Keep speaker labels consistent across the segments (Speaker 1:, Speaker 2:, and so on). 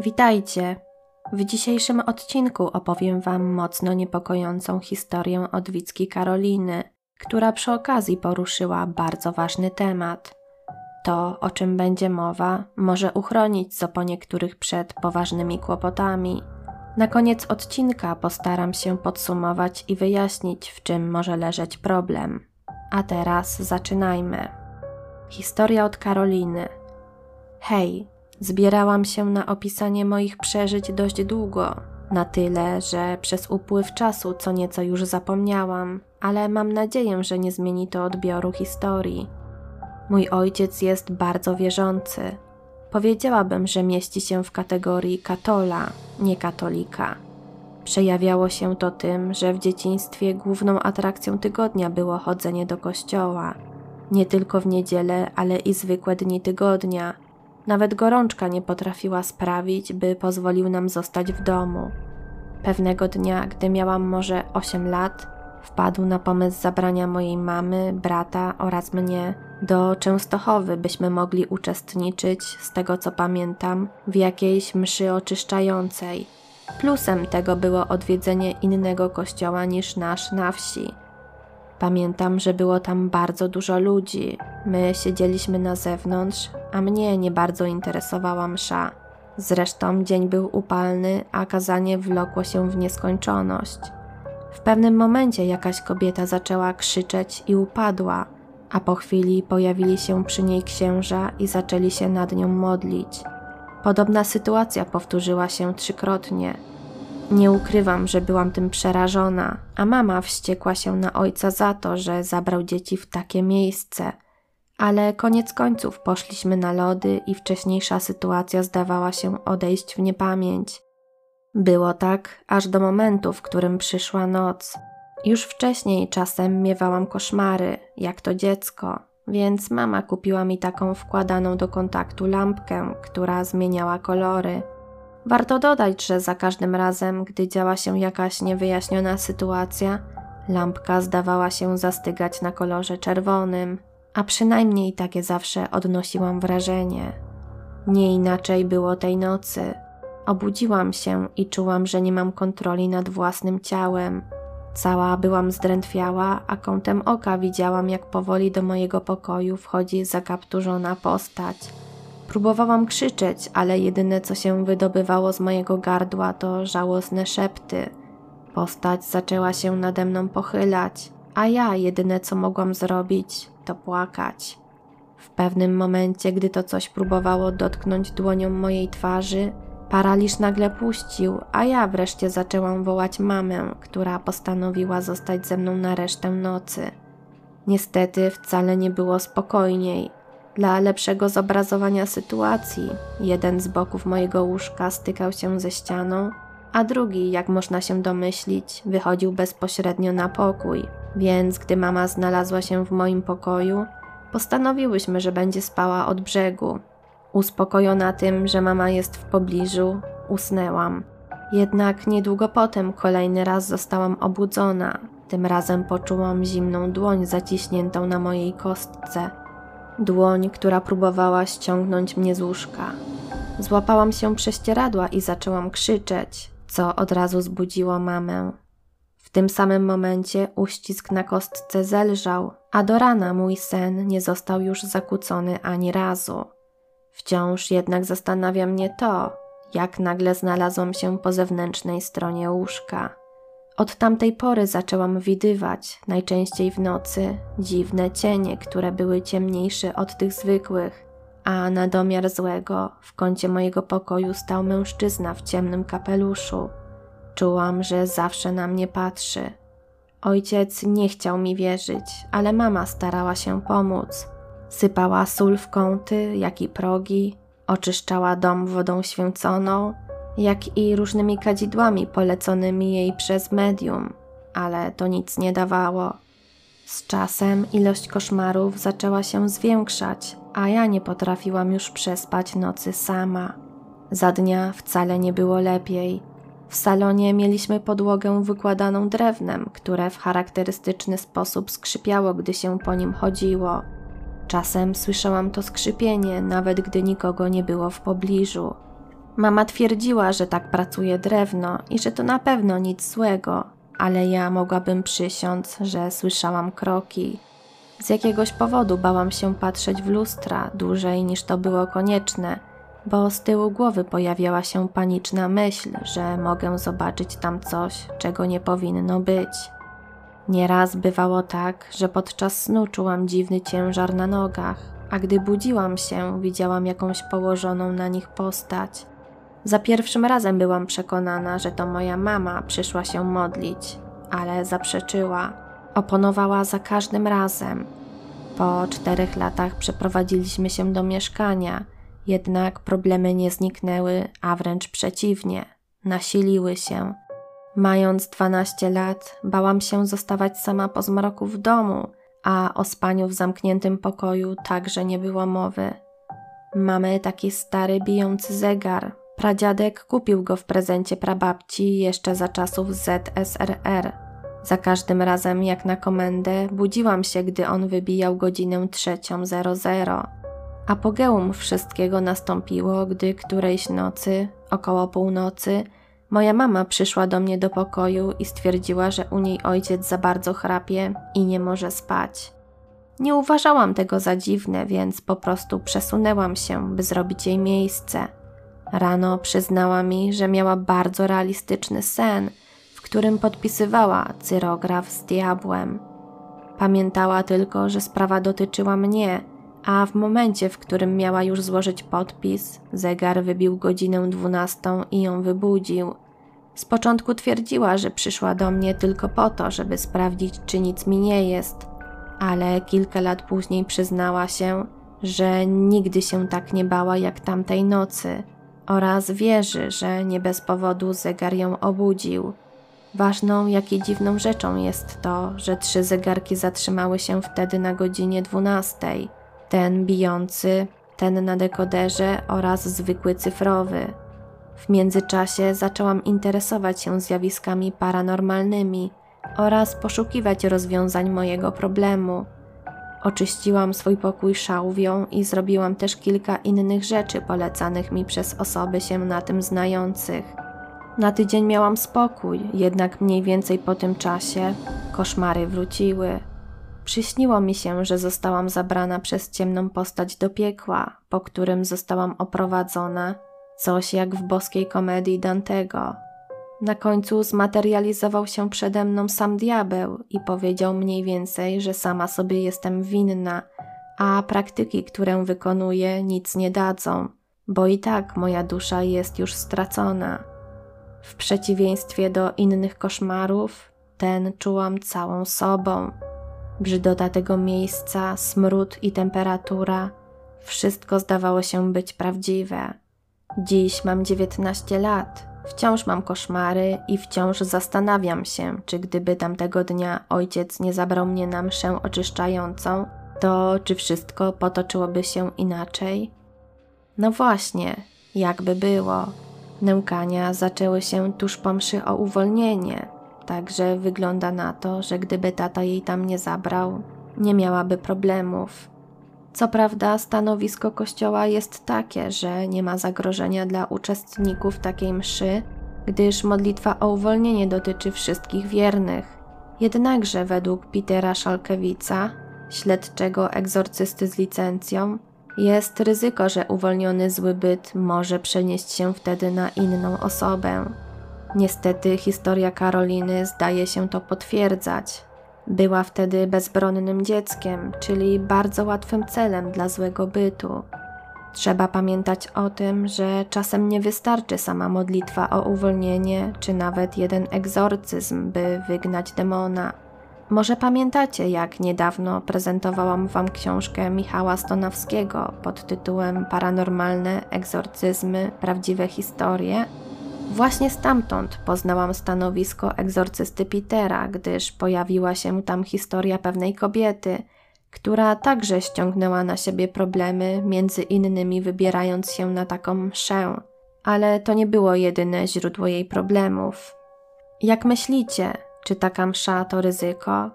Speaker 1: Witajcie! W dzisiejszym odcinku opowiem Wam mocno niepokojącą historię odwicki Karoliny, która przy okazji poruszyła bardzo ważny temat. To, o czym będzie mowa, może uchronić co po niektórych przed poważnymi kłopotami. Na koniec odcinka postaram się podsumować i wyjaśnić, w czym może leżeć problem. A teraz zaczynajmy. Historia od Karoliny. Hej, Zbierałam się na opisanie moich przeżyć dość długo, na tyle, że przez upływ czasu co nieco już zapomniałam, ale mam nadzieję, że nie zmieni to odbioru historii. Mój ojciec jest bardzo wierzący. Powiedziałabym, że mieści się w kategorii katola, nie katolika. Przejawiało się to tym, że w dzieciństwie główną atrakcją tygodnia było chodzenie do kościoła. Nie tylko w niedzielę, ale i zwykłe dni tygodnia – nawet gorączka nie potrafiła sprawić, by pozwolił nam zostać w domu. Pewnego dnia, gdy miałam może 8 lat, wpadł na pomysł zabrania mojej mamy, brata oraz mnie do Częstochowy, byśmy mogli uczestniczyć, z tego co pamiętam, w jakiejś mszy oczyszczającej. Plusem tego było odwiedzenie innego kościoła niż nasz na wsi. Pamiętam, że było tam bardzo dużo ludzi. My siedzieliśmy na zewnątrz, a mnie nie bardzo interesowała msza. Zresztą dzień był upalny, a kazanie wlokło się w nieskończoność. W pewnym momencie jakaś kobieta zaczęła krzyczeć i upadła, a po chwili pojawili się przy niej księża i zaczęli się nad nią modlić. Podobna sytuacja powtórzyła się trzykrotnie. Nie ukrywam, że byłam tym przerażona, a mama wściekła się na ojca za to, że zabrał dzieci w takie miejsce. Ale koniec końców poszliśmy na lody i wcześniejsza sytuacja zdawała się odejść w niepamięć. Było tak, aż do momentu, w którym przyszła noc. Już wcześniej czasem miewałam koszmary, jak to dziecko, więc mama kupiła mi taką wkładaną do kontaktu lampkę, która zmieniała kolory. Warto dodać, że za każdym razem, gdy działa się jakaś niewyjaśniona sytuacja, lampka zdawała się zastygać na kolorze czerwonym, a przynajmniej takie zawsze odnosiłam wrażenie. Nie inaczej było tej nocy. Obudziłam się i czułam, że nie mam kontroli nad własnym ciałem. Cała byłam zdrętwiała, a kątem oka widziałam, jak powoli do mojego pokoju wchodzi zakapturzona postać – Próbowałam krzyczeć, ale jedyne co się wydobywało z mojego gardła to żałosne szepty. Postać zaczęła się nade mną pochylać, a ja jedyne co mogłam zrobić to płakać. W pewnym momencie, gdy to coś próbowało dotknąć dłonią mojej twarzy, paraliż nagle puścił, a ja wreszcie zaczęłam wołać mamę, która postanowiła zostać ze mną na resztę nocy. Niestety wcale nie było spokojniej, dla lepszego zobrazowania sytuacji, jeden z boków mojego łóżka stykał się ze ścianą, a drugi, jak można się domyślić, wychodził bezpośrednio na pokój. Więc gdy mama znalazła się w moim pokoju, postanowiłyśmy, że będzie spała od brzegu. Uspokojona tym, że mama jest w pobliżu, usnęłam. Jednak niedługo potem kolejny raz zostałam obudzona. Tym razem poczułam zimną dłoń zaciśniętą na mojej kostce dłoń, która próbowała ściągnąć mnie z łóżka. Złapałam się prześcieradła i zaczęłam krzyczeć, co od razu zbudziło mamę. W tym samym momencie uścisk na kostce zelżał, a do rana mój sen nie został już zakłócony ani razu. Wciąż jednak zastanawia mnie to, jak nagle znalazłam się po zewnętrznej stronie łóżka. Od tamtej pory zaczęłam widywać, najczęściej w nocy, dziwne cienie, które były ciemniejsze od tych zwykłych, a na domiar złego w kącie mojego pokoju stał mężczyzna w ciemnym kapeluszu. Czułam, że zawsze na mnie patrzy. Ojciec nie chciał mi wierzyć, ale mama starała się pomóc. Sypała sól w kąty, jak i progi, oczyszczała dom wodą święconą, jak i różnymi kadzidłami poleconymi jej przez medium, ale to nic nie dawało. Z czasem ilość koszmarów zaczęła się zwiększać, a ja nie potrafiłam już przespać nocy sama. Za dnia wcale nie było lepiej. W salonie mieliśmy podłogę wykładaną drewnem, które w charakterystyczny sposób skrzypiało, gdy się po nim chodziło. Czasem słyszałam to skrzypienie, nawet gdy nikogo nie było w pobliżu. Mama twierdziła, że tak pracuje drewno i że to na pewno nic złego, ale ja mogłabym przysiąc, że słyszałam kroki. Z jakiegoś powodu bałam się patrzeć w lustra dłużej niż to było konieczne, bo z tyłu głowy pojawiała się paniczna myśl, że mogę zobaczyć tam coś, czego nie powinno być. Nieraz bywało tak, że podczas snu czułam dziwny ciężar na nogach, a gdy budziłam się, widziałam jakąś położoną na nich postać. Za pierwszym razem byłam przekonana, że to moja mama przyszła się modlić, ale zaprzeczyła. Oponowała za każdym razem. Po czterech latach przeprowadziliśmy się do mieszkania, jednak problemy nie zniknęły, a wręcz przeciwnie, nasiliły się. Mając 12 lat, bałam się zostawać sama po zmroku w domu, a o spaniu w zamkniętym pokoju także nie było mowy. Mamy taki stary bijący zegar. Pradziadek kupił go w prezencie prababci jeszcze za czasów ZSRR. Za każdym razem, jak na komendę, budziłam się, gdy on wybijał godzinę 3.00. Apogeum wszystkiego nastąpiło, gdy którejś nocy, około północy, Moja mama przyszła do mnie do pokoju i stwierdziła, że u niej ojciec za bardzo chrapie i nie może spać. Nie uważałam tego za dziwne, więc po prostu przesunęłam się, by zrobić jej miejsce. Rano przyznała mi, że miała bardzo realistyczny sen, w którym podpisywała cyrograf z diabłem. Pamiętała tylko, że sprawa dotyczyła mnie, a w momencie, w którym miała już złożyć podpis, zegar wybił godzinę dwunastą i ją wybudził. Z początku twierdziła, że przyszła do mnie tylko po to, żeby sprawdzić, czy nic mi nie jest, ale kilka lat później przyznała się, że nigdy się tak nie bała jak tamtej nocy oraz wierzy, że nie bez powodu zegar ją obudził. Ważną, jak i dziwną rzeczą jest to, że trzy zegarki zatrzymały się wtedy na godzinie dwunastej ten bijący, ten na dekoderze oraz zwykły cyfrowy. W międzyczasie zaczęłam interesować się zjawiskami paranormalnymi oraz poszukiwać rozwiązań mojego problemu. Oczyściłam swój pokój szałwią i zrobiłam też kilka innych rzeczy polecanych mi przez osoby się na tym znających. Na tydzień miałam spokój, jednak mniej więcej po tym czasie koszmary wróciły. Przyśniło mi się, że zostałam zabrana przez ciemną postać do piekła, po którym zostałam oprowadzona, coś jak w boskiej komedii Dantego. Na końcu zmaterializował się przede mną sam diabeł i powiedział mniej więcej, że sama sobie jestem winna, a praktyki, które wykonuję, nic nie dadzą, bo i tak moja dusza jest już stracona. W przeciwieństwie do innych koszmarów, ten czułam całą sobą brzydota tego miejsca, smród i temperatura, wszystko zdawało się być prawdziwe. Dziś mam 19 lat, wciąż mam koszmary i wciąż zastanawiam się, czy gdyby tamtego dnia ojciec nie zabrał mnie na mszę oczyszczającą, to czy wszystko potoczyłoby się inaczej? No właśnie, jakby było. Nękania zaczęły się tuż po mszy o uwolnienie, Także wygląda na to, że gdyby tata jej tam nie zabrał, nie miałaby problemów. Co prawda, stanowisko kościoła jest takie, że nie ma zagrożenia dla uczestników takiej mszy, gdyż modlitwa o uwolnienie dotyczy wszystkich wiernych. Jednakże według Petera Szalkewica, śledczego egzorcysty z licencją, jest ryzyko, że uwolniony zły byt może przenieść się wtedy na inną osobę. Niestety historia Karoliny zdaje się to potwierdzać. Była wtedy bezbronnym dzieckiem, czyli bardzo łatwym celem dla złego bytu. Trzeba pamiętać o tym, że czasem nie wystarczy sama modlitwa o uwolnienie, czy nawet jeden egzorcyzm, by wygnać demona. Może pamiętacie, jak niedawno prezentowałam Wam książkę Michała Stonawskiego pod tytułem Paranormalne egzorcyzmy prawdziwe historie? Właśnie stamtąd poznałam stanowisko egzorcysty Petera, gdyż pojawiła się tam historia pewnej kobiety, która także ściągnęła na siebie problemy, między innymi wybierając się na taką mszę. Ale to nie było jedyne źródło jej problemów. Jak myślicie, czy taka msza to ryzyko?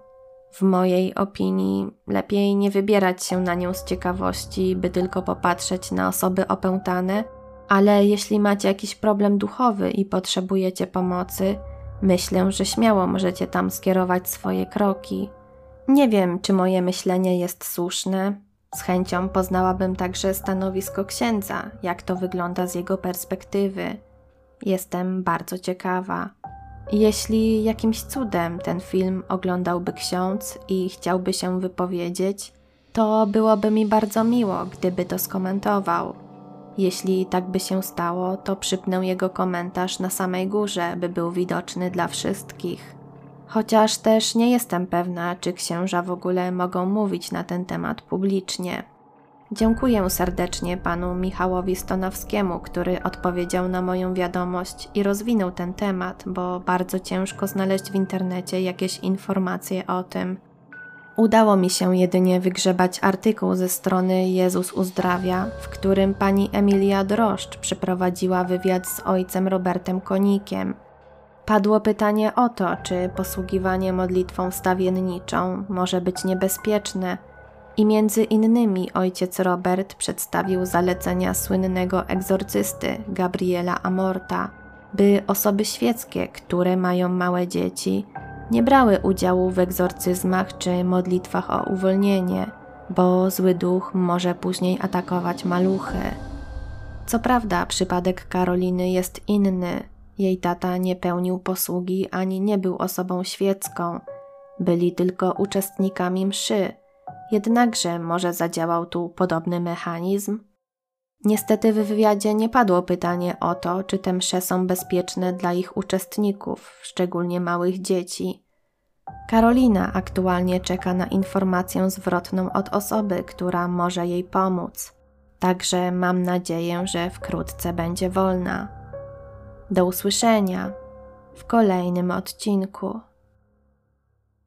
Speaker 1: W mojej opinii lepiej nie wybierać się na nią z ciekawości, by tylko popatrzeć na osoby opętane, Ale jeśli macie jakiś problem duchowy i potrzebujecie pomocy, myślę, że śmiało możecie tam skierować swoje kroki. Nie wiem, czy moje myślenie jest słuszne. Z chęcią poznałabym także stanowisko księdza, jak to wygląda z jego perspektywy. Jestem bardzo ciekawa. Jeśli jakimś cudem ten film oglądałby ksiądz i chciałby się wypowiedzieć, to byłoby mi bardzo miło, gdyby to skomentował. Jeśli tak by się stało, to przypnę jego komentarz na samej górze, by był widoczny dla wszystkich. Chociaż też nie jestem pewna, czy księża w ogóle mogą mówić na ten temat publicznie. Dziękuję serdecznie panu Michałowi Stonowskiemu, który odpowiedział na moją wiadomość i rozwinął ten temat, bo bardzo ciężko znaleźć w internecie jakieś informacje o tym. Udało mi się jedynie wygrzebać artykuł ze strony Jezus Uzdrawia, w którym pani Emilia Droszcz przeprowadziła wywiad z ojcem Robertem Konikiem. Padło pytanie o to, czy posługiwanie modlitwą wstawienniczą może być niebezpieczne, i między innymi ojciec Robert przedstawił zalecenia słynnego egzorcysty Gabriela Amorta, by osoby świeckie, które mają małe dzieci, nie brały udziału w egzorcyzmach czy modlitwach o uwolnienie, bo zły duch może później atakować maluchy. Co prawda, przypadek Karoliny jest inny. Jej tata nie pełnił posługi ani nie był osobą świecką. Byli tylko uczestnikami mszy, jednakże może zadziałał tu podobny mechanizm? Niestety w wywiadzie nie padło pytanie o to, czy te msze są bezpieczne dla ich uczestników, szczególnie małych dzieci. Karolina aktualnie czeka na informację zwrotną od osoby, która może jej pomóc. Także mam nadzieję, że wkrótce będzie wolna. Do usłyszenia w kolejnym odcinku.